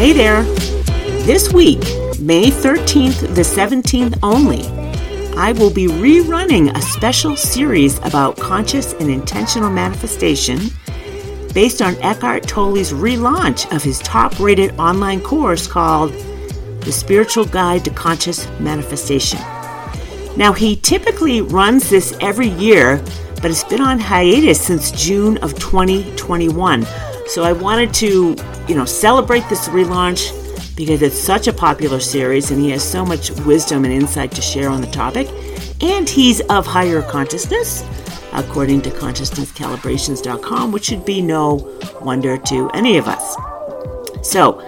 Hey there! This week, May 13th the 17th only, I will be rerunning a special series about conscious and intentional manifestation based on Eckhart Tolle's relaunch of his top rated online course called The Spiritual Guide to Conscious Manifestation. Now, he typically runs this every year, but it's been on hiatus since June of 2021. So I wanted to, you know, celebrate this relaunch because it's such a popular series and he has so much wisdom and insight to share on the topic. And he's of higher consciousness, according to consciousnesscalibrations.com, which should be no wonder to any of us. So,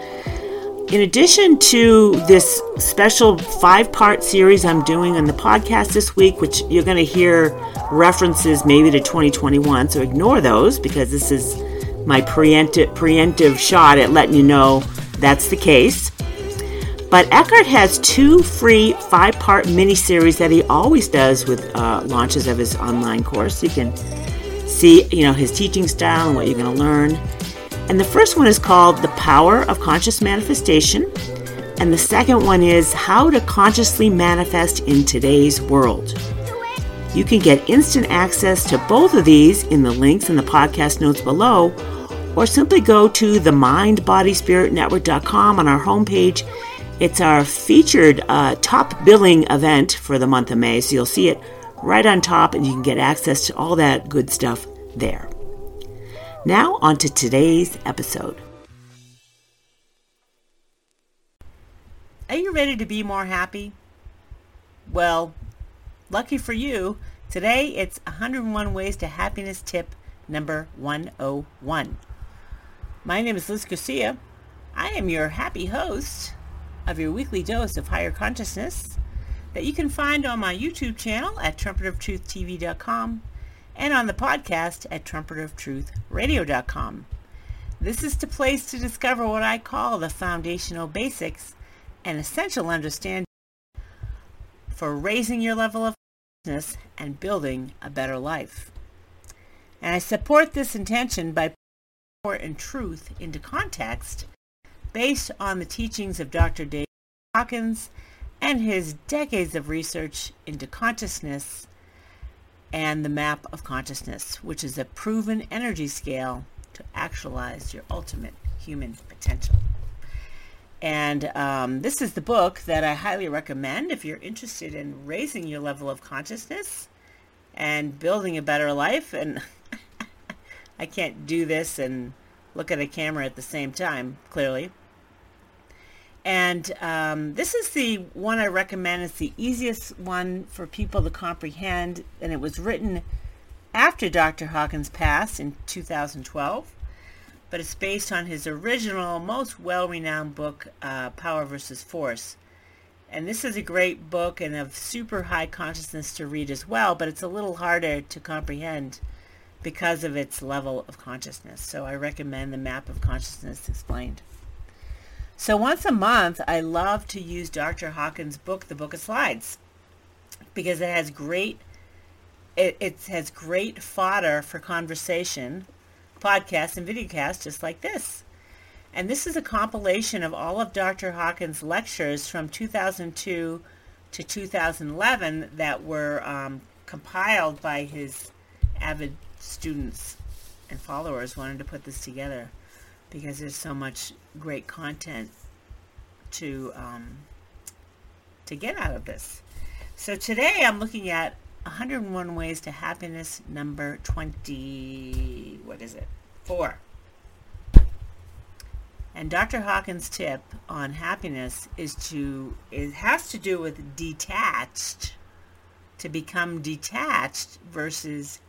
in addition to this special five part series I'm doing on the podcast this week, which you're going to hear references maybe to 2021, so ignore those because this is my preemptive, preemptive shot at letting you know that's the case. But Eckhart has two free five part mini series that he always does with uh, launches of his online course. You can see, you know, his teaching style and what you're going to learn. And the first one is called The Power of Conscious Manifestation. And the second one is How to Consciously Manifest in Today's World. You can get instant access to both of these in the links in the podcast notes below, or simply go to the mindbodyspiritnetwork.com on our homepage. It's our featured uh, top billing event for the month of May, so you'll see it right on top and you can get access to all that good stuff there. Now, on to today's episode. Are you ready to be more happy? Well, lucky for you, today it's 101 Ways to Happiness tip number 101. My name is Liz Garcia. I am your happy host of your weekly dose of higher consciousness that you can find on my YouTube channel at trumpetoftruth.tv.com and on the podcast at trumpetoftruthradio.com. This is the place to discover what I call the foundational basics and essential understanding for raising your level of consciousness and building a better life. And I support this intention by and truth into context based on the teachings of Dr. David Hawkins and his decades of research into consciousness and the map of consciousness, which is a proven energy scale to actualize your ultimate human potential. And um, this is the book that I highly recommend if you're interested in raising your level of consciousness and building a better life. And I can't do this and look at a camera at the same time, clearly. And um, this is the one I recommend. It's the easiest one for people to comprehend, and it was written after Dr. Hawkins passed in 2012. But it's based on his original, most well-renowned book, uh, Power versus Force. And this is a great book and of super high consciousness to read as well, but it's a little harder to comprehend because of its level of consciousness. So I recommend the Map of Consciousness Explained. So once a month, I love to use Dr. Hawkins' book, The Book of Slides, because it has great it, it has great fodder for conversation, podcasts and videocasts just like this. And this is a compilation of all of Dr. Hawkins' lectures from 2002 to 2011 that were um, compiled by his avid students and followers wanted to put this together because there's so much great content to um, to get out of this. So today I'm looking at 101 ways to happiness number 20 what is it? 4. And Dr. Hawkins' tip on happiness is to it has to do with detached to become detached versus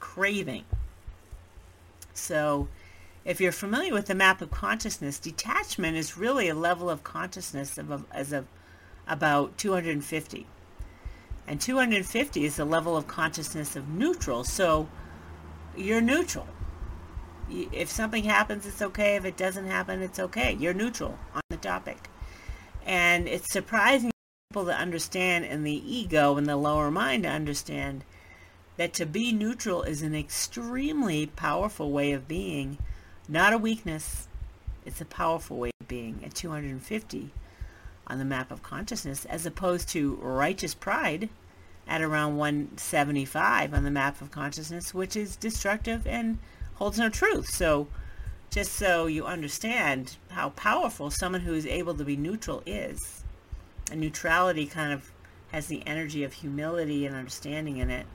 craving. So if you're familiar with the map of consciousness, detachment is really a level of consciousness of, as of about 250. And 250 is the level of consciousness of neutral. So you're neutral. If something happens, it's okay. If it doesn't happen, it's okay. You're neutral on the topic. And it's surprising people to understand and the ego and the lower mind to understand that to be neutral is an extremely powerful way of being not a weakness. it's a powerful way of being at 250 on the map of consciousness as opposed to righteous pride at around 175 on the map of consciousness, which is destructive and holds no truth. So just so you understand how powerful someone who is able to be neutral is. And neutrality kind of has the energy of humility and understanding in it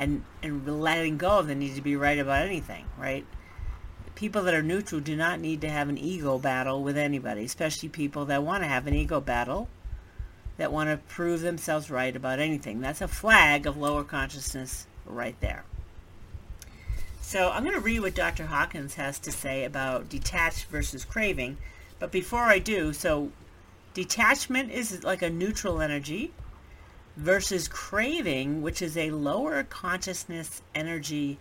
and, and letting go of the need to be right about anything, right? People that are neutral do not need to have an ego battle with anybody, especially people that want to have an ego battle, that want to prove themselves right about anything. That's a flag of lower consciousness right there. So I'm going to read what Dr. Hawkins has to say about detached versus craving. But before I do, so detachment is like a neutral energy versus craving, which is a lower consciousness energy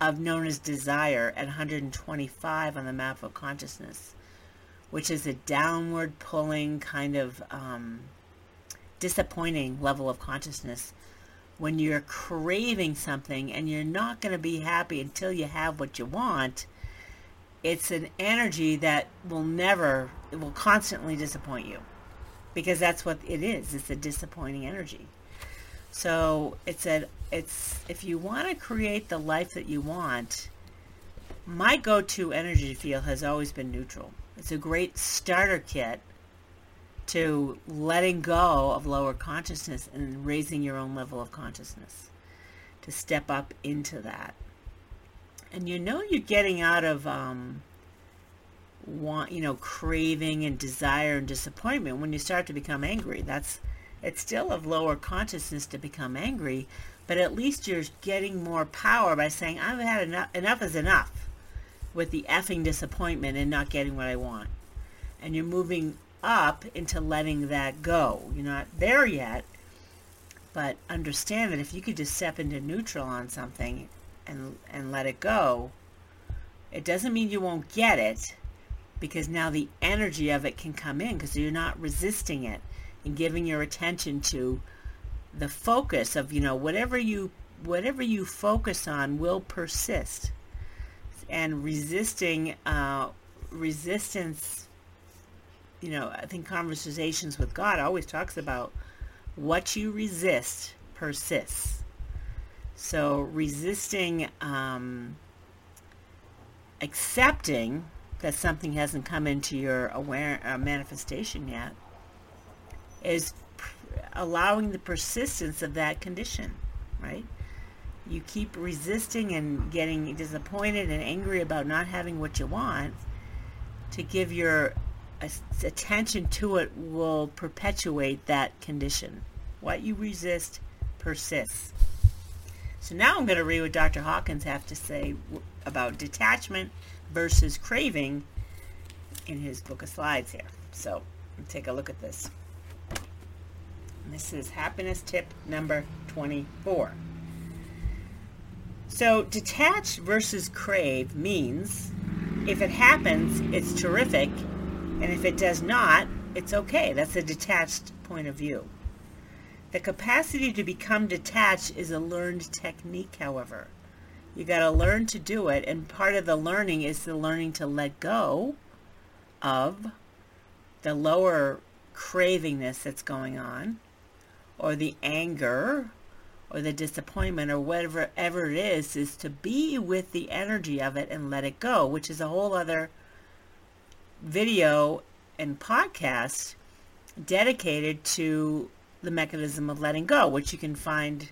of known as desire at 125 on the map of consciousness, which is a downward pulling kind of um, disappointing level of consciousness when you're craving something and you're not going to be happy until you have what you want, it's an energy that will never, it will constantly disappoint you because that's what it is. It's a disappointing energy. So it's a, it's, if you want to create the life that you want, my go-to energy field has always been neutral. It's a great starter kit to letting go of lower consciousness and raising your own level of consciousness to step up into that and you know you're getting out of um, want you know craving and desire and disappointment when you start to become angry that's it's still of lower consciousness to become angry but at least you're getting more power by saying i've had enough enough is enough with the effing disappointment and not getting what i want and you're moving up into letting that go. You're not there yet, but understand that if you could just step into neutral on something and and let it go, it doesn't mean you won't get it because now the energy of it can come in because you're not resisting it and giving your attention to the focus of you know whatever you whatever you focus on will persist and resisting uh, resistance you know, I think conversations with God always talks about what you resist persists. So resisting, um, accepting that something hasn't come into your aware uh, manifestation yet is allowing the persistence of that condition, right? You keep resisting and getting disappointed and angry about not having what you want to give your attention to it will perpetuate that condition. What you resist persists. So now I'm going to read what Dr. Hawkins have to say about detachment versus craving in his book of slides here. So take a look at this. This is happiness tip number 24. So detach versus crave means if it happens, it's terrific and if it does not, it's okay. That's a detached point of view. The capacity to become detached is a learned technique, however. You got to learn to do it, and part of the learning is the learning to let go of the lower cravingness that's going on, or the anger, or the disappointment, or whatever ever it is, is to be with the energy of it and let it go, which is a whole other video and podcast dedicated to the mechanism of letting go, which you can find.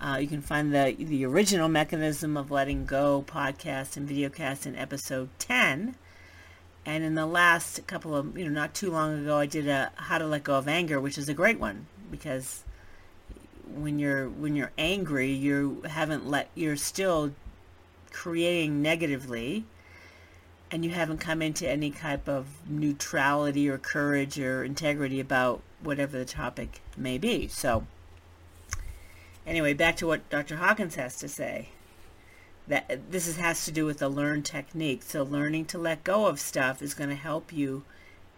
Uh, you can find the the original mechanism of letting go podcast and videocast in episode 10. And in the last couple of, you know, not too long ago, I did a how to let go of anger, which is a great one because when you're when you're angry, you haven't let you're still creating negatively and you haven't come into any type of neutrality or courage or integrity about whatever the topic may be. So, anyway, back to what Dr. Hawkins has to say. That this is, has to do with the learned technique. So, learning to let go of stuff is going to help you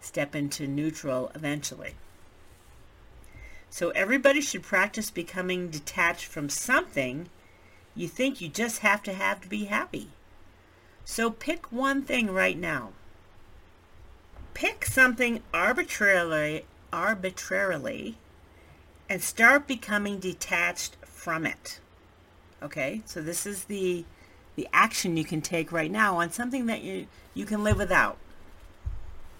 step into neutral eventually. So, everybody should practice becoming detached from something you think you just have to have to be happy. So pick one thing right now. pick something arbitrarily, arbitrarily, and start becoming detached from it. Okay, so this is the the action you can take right now on something that you you can live without.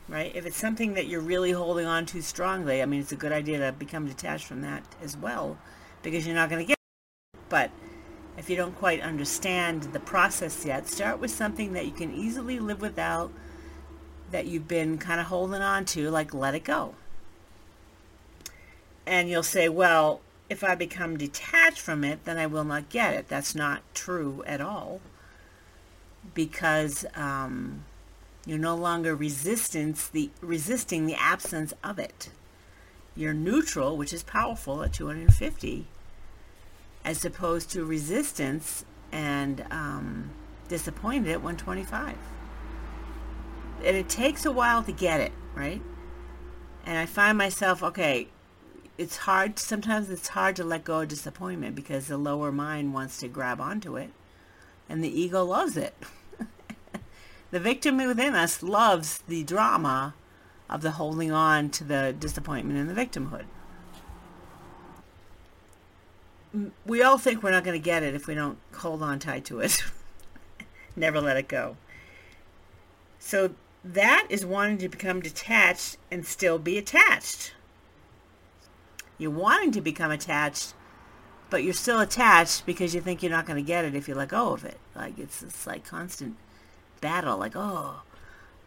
Right? If it's something that you're really holding on to strongly, I mean, it's a good idea to become detached from that as well, because you're not going to get. It. But if you don't quite understand the process yet, start with something that you can easily live without, that you've been kind of holding on to, like let it go. And you'll say, well, if I become detached from it, then I will not get it. That's not true at all because um, you're no longer resistance the resisting the absence of it. You're neutral, which is powerful at 250, as opposed to resistance and um, disappointed at 125. And it takes a while to get it, right? And I find myself, okay, it's hard, sometimes it's hard to let go of disappointment because the lower mind wants to grab onto it and the ego loves it. the victim within us loves the drama of the holding on to the disappointment and the victimhood. We all think we're not going to get it if we don't hold on tight to it. Never let it go. So that is wanting to become detached and still be attached. You're wanting to become attached, but you're still attached because you think you're not going to get it if you let go of it. Like it's this like constant battle. Like oh,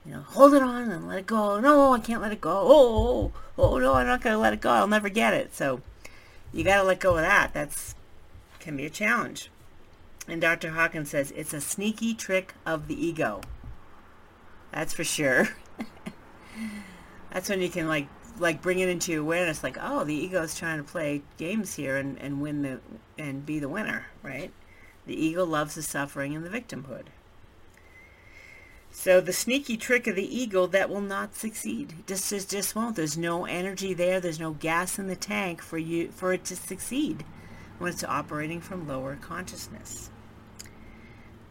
you know, hold it on and let it go. No, I can't let it go. Oh, oh, oh no, I'm not going to let it go. I'll never get it. So you got to let go of that. That's can be a challenge. And Dr. Hawkins says it's a sneaky trick of the ego. That's for sure. That's when you can like like bring it into your awareness like oh the ego is trying to play games here and, and win the and be the winner right the ego loves the suffering and the victimhood so the sneaky trick of the ego that will not succeed. Just just, just won't. There's no energy there. There's no gas in the tank for you for it to succeed when it's operating from lower consciousness.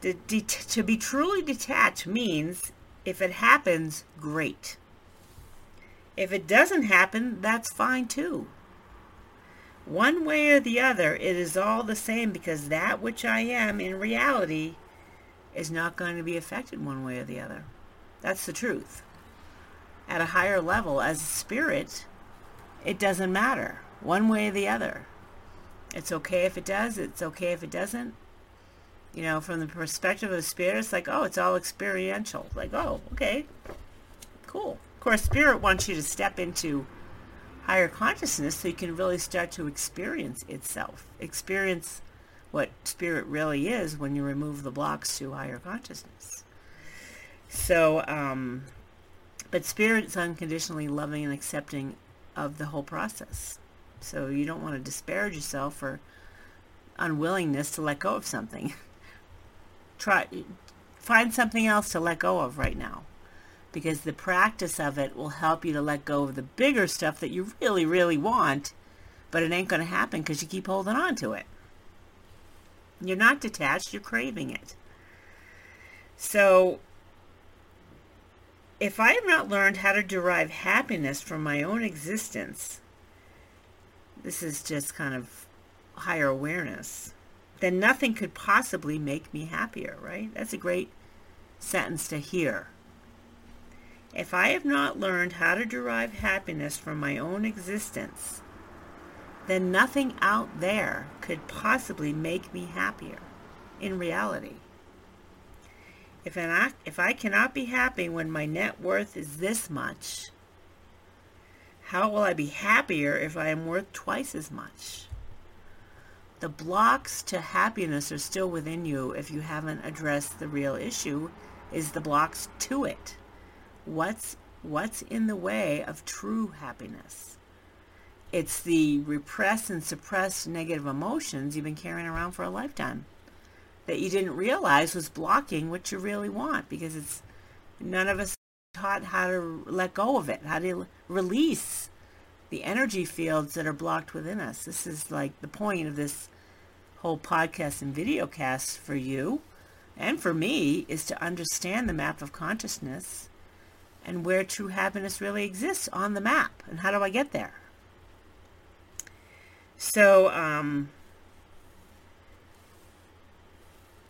To, to be truly detached means if it happens great. If it doesn't happen, that's fine too. One way or the other, it is all the same because that which I am in reality is not going to be affected one way or the other. That's the truth. At a higher level, as a spirit, it doesn't matter one way or the other. It's okay if it does, it's okay if it doesn't. You know, from the perspective of spirit, it's like, oh, it's all experiential. Like, oh, okay, cool. Of course, spirit wants you to step into higher consciousness so you can really start to experience itself. Experience what spirit really is when you remove the blocks to higher consciousness. So, um, but spirit's unconditionally loving and accepting of the whole process. So you don't want to disparage yourself for unwillingness to let go of something. Try find something else to let go of right now because the practice of it will help you to let go of the bigger stuff that you really, really want, but it ain't going to happen because you keep holding on to it. You're not detached, you're craving it. So, if I have not learned how to derive happiness from my own existence, this is just kind of higher awareness, then nothing could possibly make me happier, right? That's a great sentence to hear. If I have not learned how to derive happiness from my own existence, then nothing out there could possibly make me happier in reality. If, an, if I cannot be happy when my net worth is this much, how will I be happier if I am worth twice as much? The blocks to happiness are still within you if you haven't addressed the real issue is the blocks to it. What's what's in the way of true happiness? It's the repressed and suppressed negative emotions you've been carrying around for a lifetime that you didn't realize was blocking what you really want because it's none of us taught how to let go of it, how to release the energy fields that are blocked within us. This is like the point of this whole podcast and video cast for you and for me is to understand the map of consciousness and where true happiness really exists on the map. And how do I get there? So, um,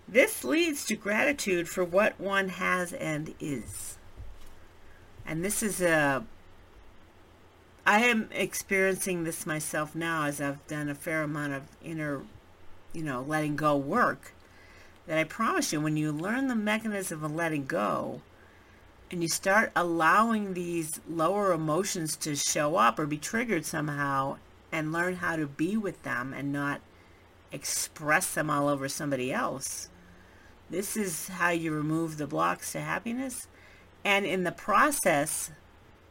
this leads to gratitude for what one has and is. And this is a I am experiencing this myself now as I've done a fair amount of inner, you know, letting go work. That I promise you, when you learn the mechanism of letting go, and you start allowing these lower emotions to show up or be triggered somehow, and learn how to be with them and not express them all over somebody else. This is how you remove the blocks to happiness. And in the process,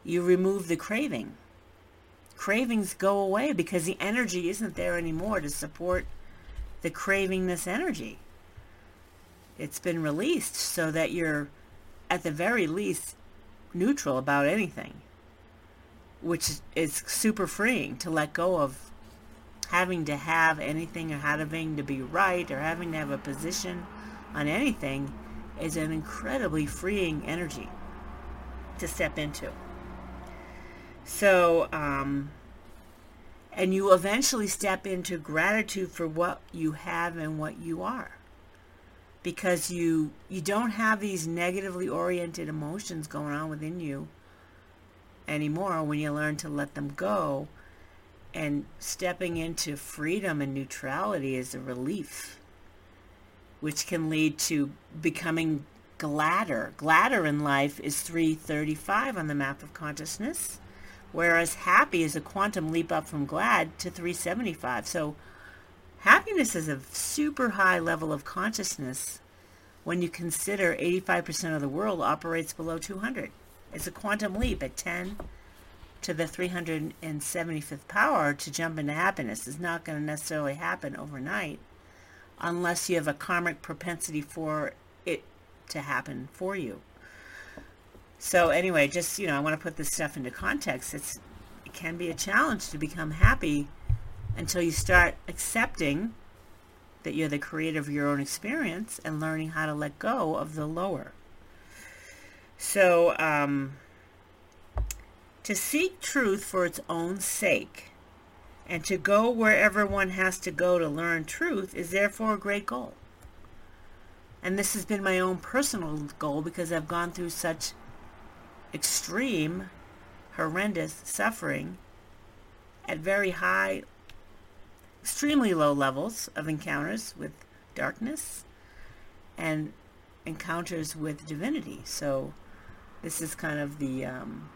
you remove the craving cravings go away because the energy isn't there anymore to support the cravingness energy. It's been released so that you're at the very least neutral about anything, which is super freeing to let go of having to have anything or having to be right or having to have a position on anything is an incredibly freeing energy to step into. So, um, and you eventually step into gratitude for what you have and what you are. Because you you don't have these negatively oriented emotions going on within you anymore when you learn to let them go and stepping into freedom and neutrality is a relief which can lead to becoming gladder. Gladder in life is 335 on the map of consciousness whereas happy is a quantum leap up from glad to 375. So happiness is a super high level of consciousness when you consider 85% of the world operates below 200. It's a quantum leap at 10 to the 375th power to jump into happiness. It's not going to necessarily happen overnight unless you have a karmic propensity for it to happen for you. So anyway, just, you know, I want to put this stuff into context. It's, it can be a challenge to become happy until you start accepting that you're the creator of your own experience and learning how to let go of the lower. So, um, to seek truth for its own sake and to go wherever one has to go to learn truth is therefore a great goal. And this has been my own personal goal because I've gone through such extreme, horrendous suffering at very high, extremely low levels of encounters with darkness and encounters with divinity. So this is kind of the um,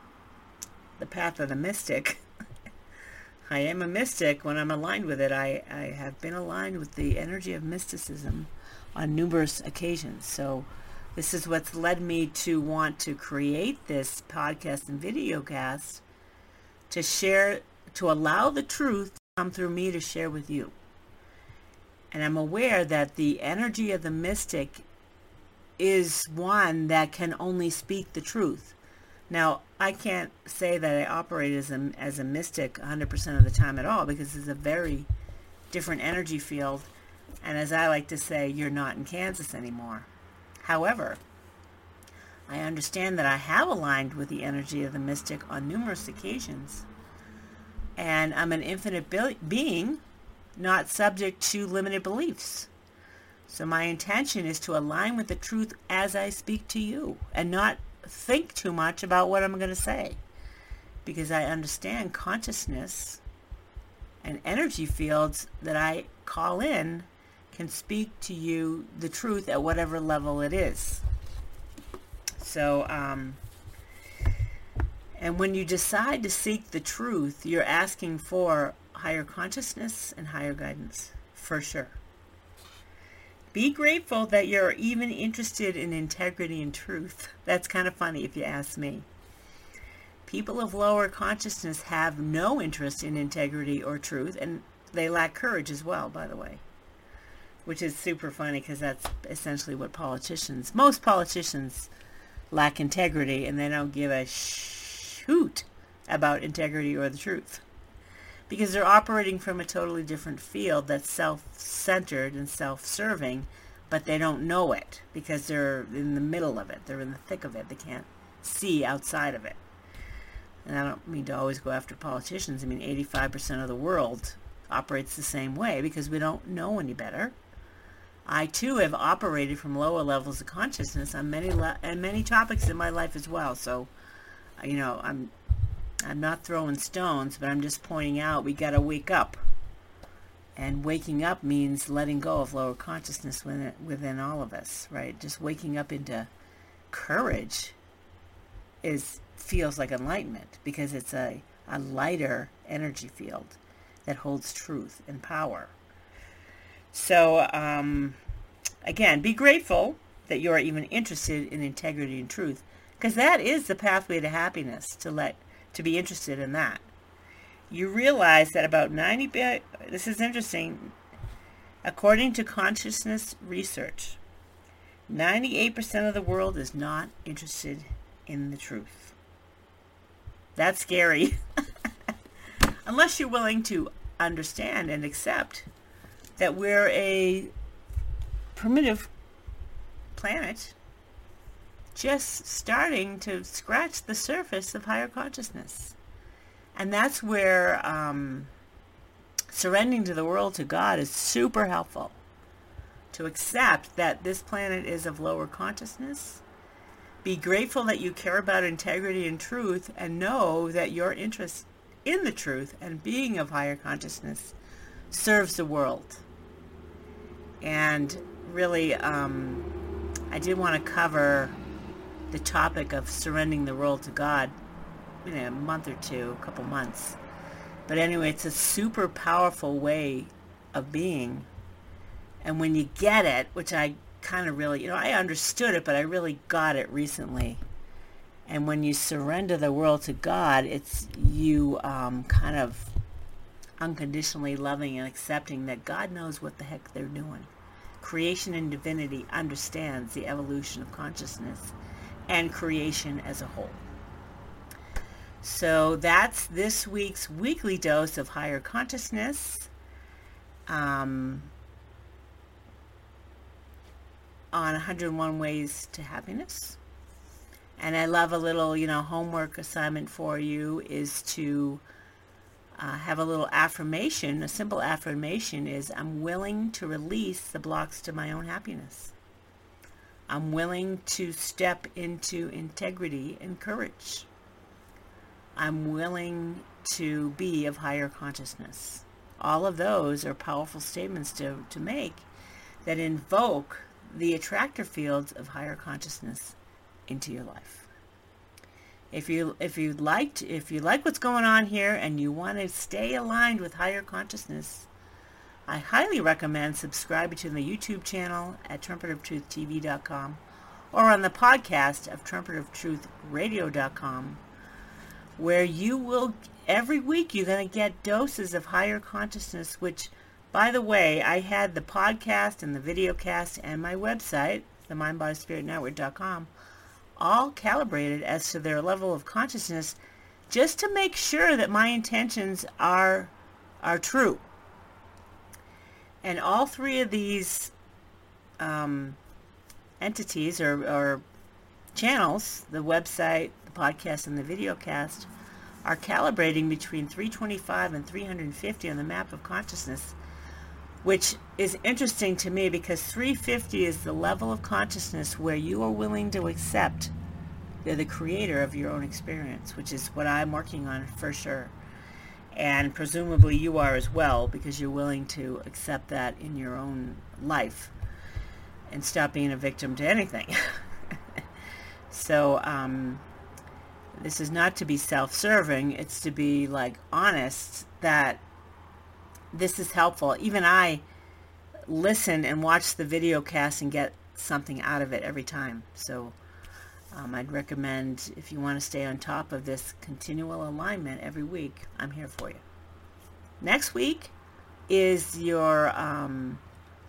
the path of the mystic. I am a mystic when I'm aligned with it. I, I have been aligned with the energy of mysticism on numerous occasions. So this is what's led me to want to create this podcast and video cast to share, to allow the truth to come through me to share with you. And I'm aware that the energy of the mystic is one that can only speak the truth. Now, I can't say that I operate as a, as a mystic 100% of the time at all because it's a very different energy field. And as I like to say, you're not in Kansas anymore. However, I understand that I have aligned with the energy of the mystic on numerous occasions. And I'm an infinite be- being, not subject to limited beliefs. So my intention is to align with the truth as I speak to you and not think too much about what I'm going to say. Because I understand consciousness and energy fields that I call in can speak to you the truth at whatever level it is. So, um, and when you decide to seek the truth, you're asking for higher consciousness and higher guidance, for sure. Be grateful that you're even interested in integrity and truth. That's kind of funny if you ask me. People of lower consciousness have no interest in integrity or truth, and they lack courage as well, by the way which is super funny because that's essentially what politicians, most politicians lack integrity and they don't give a shoot about integrity or the truth because they're operating from a totally different field that's self-centered and self-serving but they don't know it because they're in the middle of it they're in the thick of it they can't see outside of it. And I don't mean to always go after politicians. I mean, 85% of the world operates the same way because we don't know any better. I too have operated from lower levels of consciousness on many le- and many topics in my life as well. So, you know, I'm I'm not throwing stones, but I'm just pointing out we got to wake up. And waking up means letting go of lower consciousness within, within all of us, right? Just waking up into courage is feels like enlightenment because it's a, a lighter energy field that holds truth and power. So, um, again, be grateful that you are even interested in integrity and truth because that is the pathway to happiness to let to be interested in that. You realize that about 90 this is interesting according to consciousness research 98% of the world is not interested in the truth. That's scary. Unless you're willing to understand and accept that we're a primitive planet just starting to scratch the surface of higher consciousness. And that's where um, surrendering to the world to God is super helpful. To accept that this planet is of lower consciousness. Be grateful that you care about integrity and truth and know that your interest in the truth and being of higher consciousness serves the world. And really, um, I did want to cover the topic of surrendering the world to God in a month or two, a couple months. But anyway, it's a super powerful way of being. And when you get it, which I kind of really, you know, I understood it, but I really got it recently. And when you surrender the world to God, it's you um, kind of unconditionally loving and accepting that God knows what the heck they're doing. Creation and divinity understands the evolution of consciousness and creation as a whole. So that's this week's weekly dose of higher consciousness. Um, on 101 Ways to Happiness. And I love a little, you know, homework assignment for you is to uh, have a little affirmation. A simple affirmation is I'm willing to release the blocks to my own happiness. I'm willing to step into integrity and courage. I'm willing to be of higher consciousness. All of those are powerful statements to, to make that invoke the attractor fields of higher consciousness into your life. If you if you liked if you like what's going on here and you want to stay aligned with higher consciousness, I highly recommend subscribing to the YouTube channel at trumpetoftruthtv.com or on the podcast of trumpetoftruthradio.com where you will every week you're going to get doses of higher consciousness which by the way i had the podcast and the video cast and my website the mindbodyspiritnetwork.com all calibrated as to their level of consciousness just to make sure that my intentions are are true and all three of these um, entities or, or channels, the website, the podcast, and the video cast, are calibrating between 325 and 350 on the map of consciousness, which is interesting to me because 350 is the level of consciousness where you are willing to accept you're the creator of your own experience, which is what I'm working on for sure and presumably you are as well because you're willing to accept that in your own life and stop being a victim to anything. so um, this is not to be self-serving. It's to be like honest that this is helpful. Even I listen and watch the video cast and get something out of it every time. So um, I'd recommend if you want to stay on top of this continual alignment every week, I'm here for you. Next week is your um,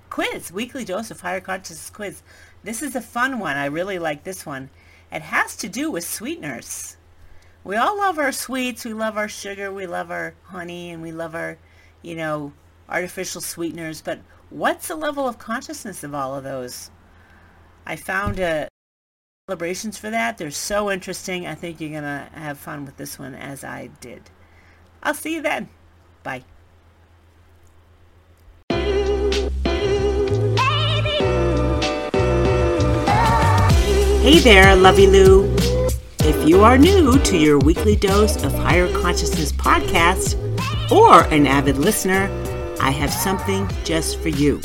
quiz, weekly dose of higher consciousness quiz. This is a fun one. I really like this one. It has to do with sweeteners. We all love our sweets. We love our sugar. We love our honey, and we love our, you know, artificial sweeteners. But what's the level of consciousness of all of those? I found a calibrations for that. They're so interesting. I think you're going to have fun with this one as I did. I'll see you then. Bye. Hey there, Lovey Lou. If you are new to your weekly dose of higher consciousness podcast or an avid listener, I have something just for you.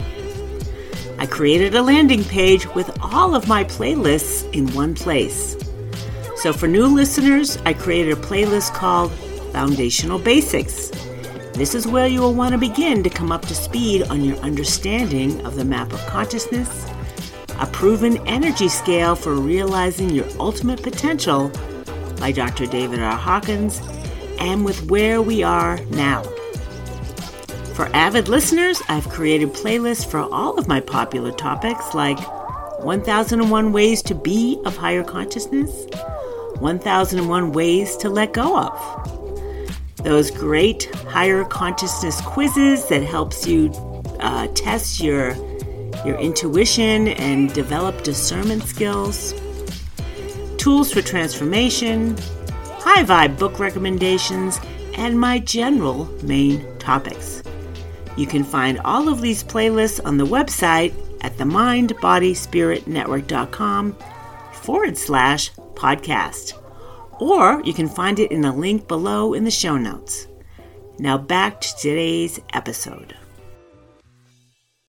I created a landing page with all of my playlists in one place. So for new listeners, I created a playlist called Foundational Basics. This is where you will want to begin to come up to speed on your understanding of the map of consciousness, a proven energy scale for realizing your ultimate potential by Dr. David R. Hawkins, and with where we are now. For avid listeners, I've created playlists for all of my popular topics like 1001 Ways to Be of Higher Consciousness, 1001 Ways to Let Go of. Those great higher consciousness quizzes that helps you uh, test your your intuition and develop discernment skills. Tools for transformation, high vibe book recommendations, and my general main topics. You can find all of these playlists on the website at themindbodyspiritnetwork.com forward slash podcast. Or you can find it in a link below in the show notes. Now back to today's episode.